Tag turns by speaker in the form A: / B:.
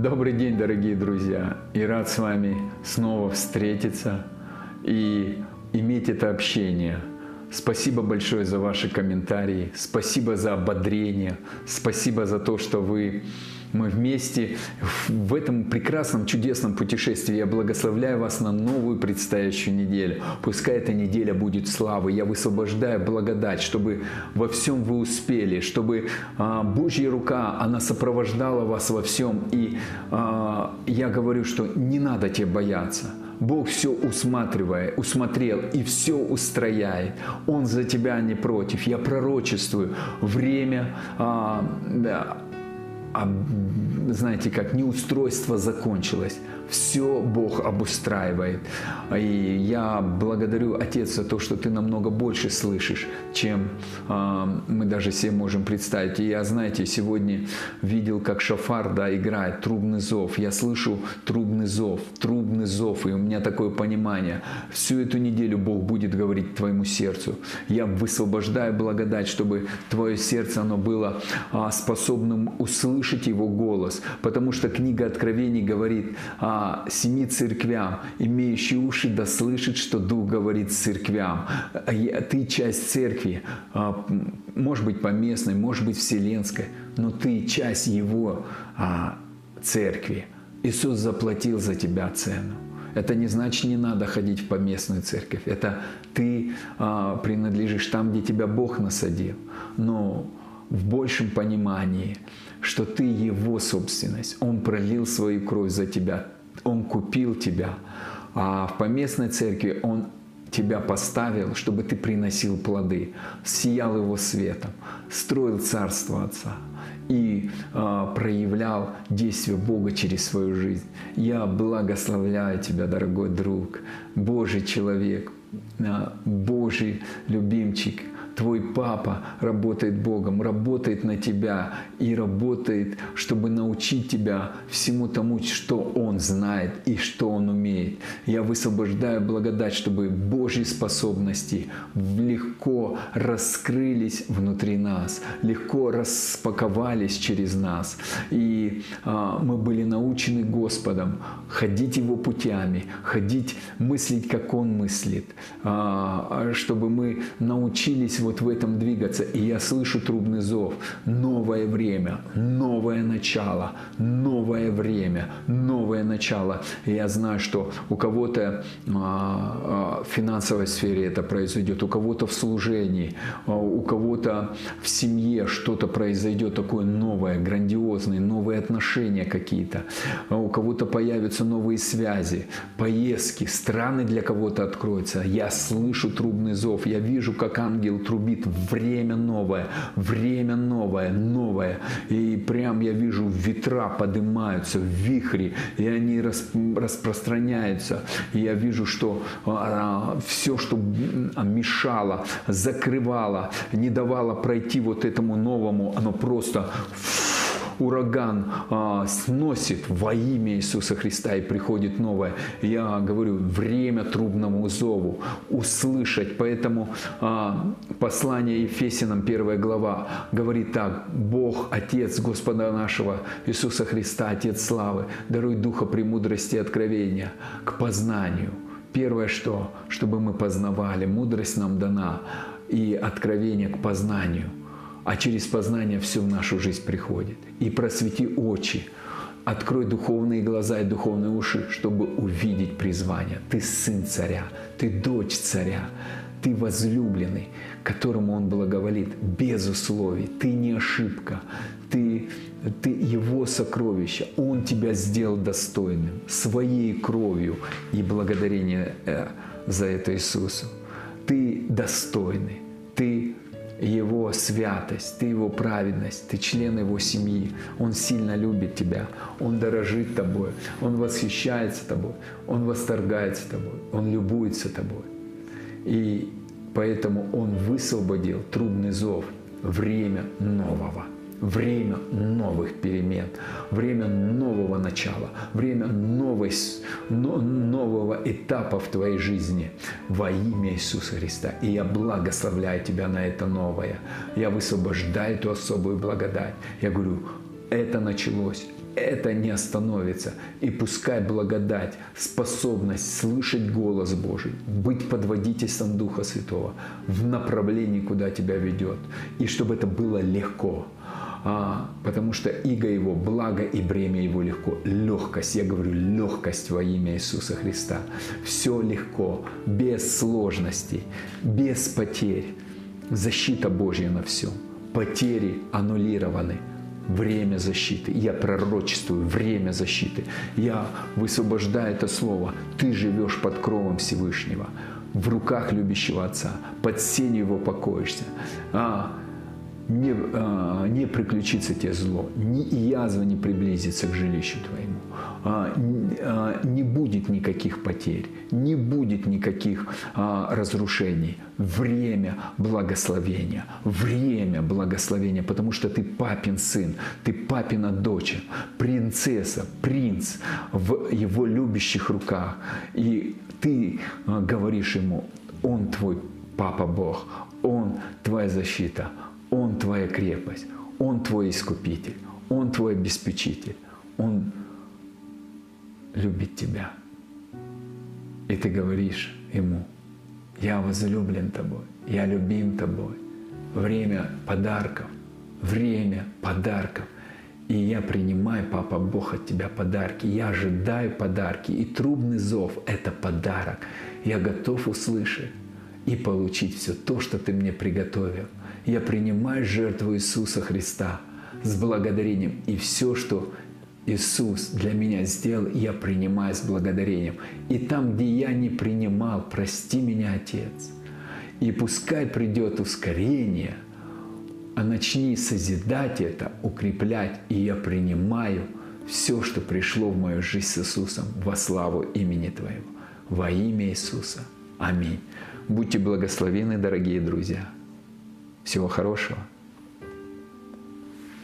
A: Добрый день, дорогие друзья! И рад с вами снова встретиться и иметь это общение. Спасибо большое за ваши комментарии, спасибо за ободрение, спасибо за то, что вы мы вместе в этом прекрасном, чудесном путешествии. Я благословляю вас на новую предстоящую неделю. Пускай эта неделя будет славы. Я высвобождаю благодать, чтобы во всем вы успели, чтобы а, Божья рука, она сопровождала вас во всем. И а, я говорю, что не надо тебе бояться. Бог все усматривает, усмотрел и все устрояет. Он за тебя не против. Я пророчествую время а, а, знаете, как неустройство закончилось. Все Бог обустраивает. И я благодарю, Отец, за то, что Ты намного больше слышишь, чем э, мы даже себе можем представить. И я, знаете, сегодня видел, как шафар да, играет, трубный зов. Я слышу трубный зов, трубный зов. И у меня такое понимание. Всю эту неделю Бог будет говорить твоему сердцу. Я высвобождаю благодать, чтобы твое сердце, оно было э, способным услышать Его голос. Потому что книга Откровений говорит, э, семи церквям, имеющие уши да слышит, что Дух говорит церквям. Ты часть церкви, а, может быть поместной, может быть вселенской, но ты часть Его а, церкви. Иисус заплатил за тебя цену. Это не значит, не надо ходить в поместную церковь. Это ты а, принадлежишь там, где тебя Бог насадил. Но в большем понимании, что ты Его собственность. Он пролил свою кровь за тебя. Он купил тебя. А в поместной церкви Он тебя поставил, чтобы ты приносил плоды, сиял Его светом, строил Царство Отца и э, проявлял действие Бога через свою жизнь. Я благословляю тебя, дорогой друг, Божий человек, э, Божий любимчик, твой папа работает Богом, работает на тебя и работает, чтобы научить тебя всему тому, что Он знает и что Он умеет. Я высвобождаю благодать, чтобы Божьи способности легко раскрылись внутри нас, легко распаковались через нас. И а, мы были научены Господом ходить Его путями, ходить, мыслить, как Он мыслит, а, чтобы мы научились вот в этом двигаться. И я слышу трубный зов. Новое время, новое начало, новое время, новое начало. И я знаю, что у кого-то а, а, в финансовой сфере это произойдет, у кого-то в служении, а, у кого-то в семье что-то произойдет такое новое, грандиозное, новые отношения какие-то. У кого-то появятся новые связи, поездки, страны для кого-то откроются. Я слышу трубный зов, я вижу, как ангел трубит время новое, время новое, новое. И прям я вижу ветра поднимаются, вихри, и они распространяются. И я вижу, что а, все, что мешало, закрывало, не давало пройти вот этому новому, оно просто ураган а, сносит во имя Иисуса Христа и приходит новое. Я говорю, время трубному зову услышать. Поэтому а, послание Ефесинам, первая глава, говорит так. Бог, Отец Господа нашего Иисуса Христа, Отец славы, даруй духа премудрости и откровения к познанию. Первое что? Чтобы мы познавали. Мудрость нам дана и откровение к познанию – а через познание все в нашу жизнь приходит. И просвети очи, открой духовные глаза и духовные уши, чтобы увидеть призвание. Ты сын царя, ты дочь царя, ты возлюбленный, которому он благоволит без условий. Ты не ошибка, ты, ты его сокровище. Он тебя сделал достойным своей кровью и благодарение э, за это Иисусу. Ты достойный, ты его святость, ты Его праведность, ты член Его семьи. Он сильно любит тебя, Он дорожит тобой, Он восхищается тобой, Он восторгается тобой, Он любуется тобой. И поэтому Он высвободил трубный зов, время нового время новых перемен, время нового начала, время новой, нового этапа в твоей жизни во имя Иисуса Христа. И я благословляю тебя на это новое. Я высвобождаю эту особую благодать. Я говорю, это началось, это не остановится. И пускай благодать, способность слышать голос Божий, быть под водительством Духа Святого в направлении, куда тебя ведет. И чтобы это было легко. А, потому что иго его, благо и бремя его легко. Легкость, я говорю, легкость во имя Иисуса Христа. Все легко, без сложностей, без потерь. Защита Божья на всем. Потери аннулированы – время защиты. Я пророчествую время защиты. Я высвобождаю это слово. Ты живешь под кровом Всевышнего, в руках любящего Отца, под сенью его покоишься. А, не, а, не приключится тебе зло, ни язва не приблизится к жилищу твоему. А, а, не будет никаких потерь, не будет никаких а, разрушений. Время благословения, время благословения, потому что ты папин сын, ты папина дочь, принцесса, принц в его любящих руках. И ты говоришь ему, он твой папа Бог, он твоя защита, он твоя крепость, он твой искупитель, он твой обеспечитель, он любит тебя. И ты говоришь ему, я возлюблен тобой, я любим тобой. Время подарков, время подарков. И я принимаю, Папа Бог, от Тебя подарки. Я ожидаю подарки. И трубный зов – это подарок. Я готов услышать и получить все то, что Ты мне приготовил. Я принимаю жертву Иисуса Христа с благодарением. И все, что Иисус для меня сделал, я принимаю с благодарением. И там, где я не принимал, прости меня, Отец. И пускай придет ускорение, а начни созидать это, укреплять, и я принимаю все, что пришло в мою жизнь с Иисусом во славу имени Твоего. Во имя Иисуса. Аминь. Будьте благословены, дорогие друзья. Всего хорошего.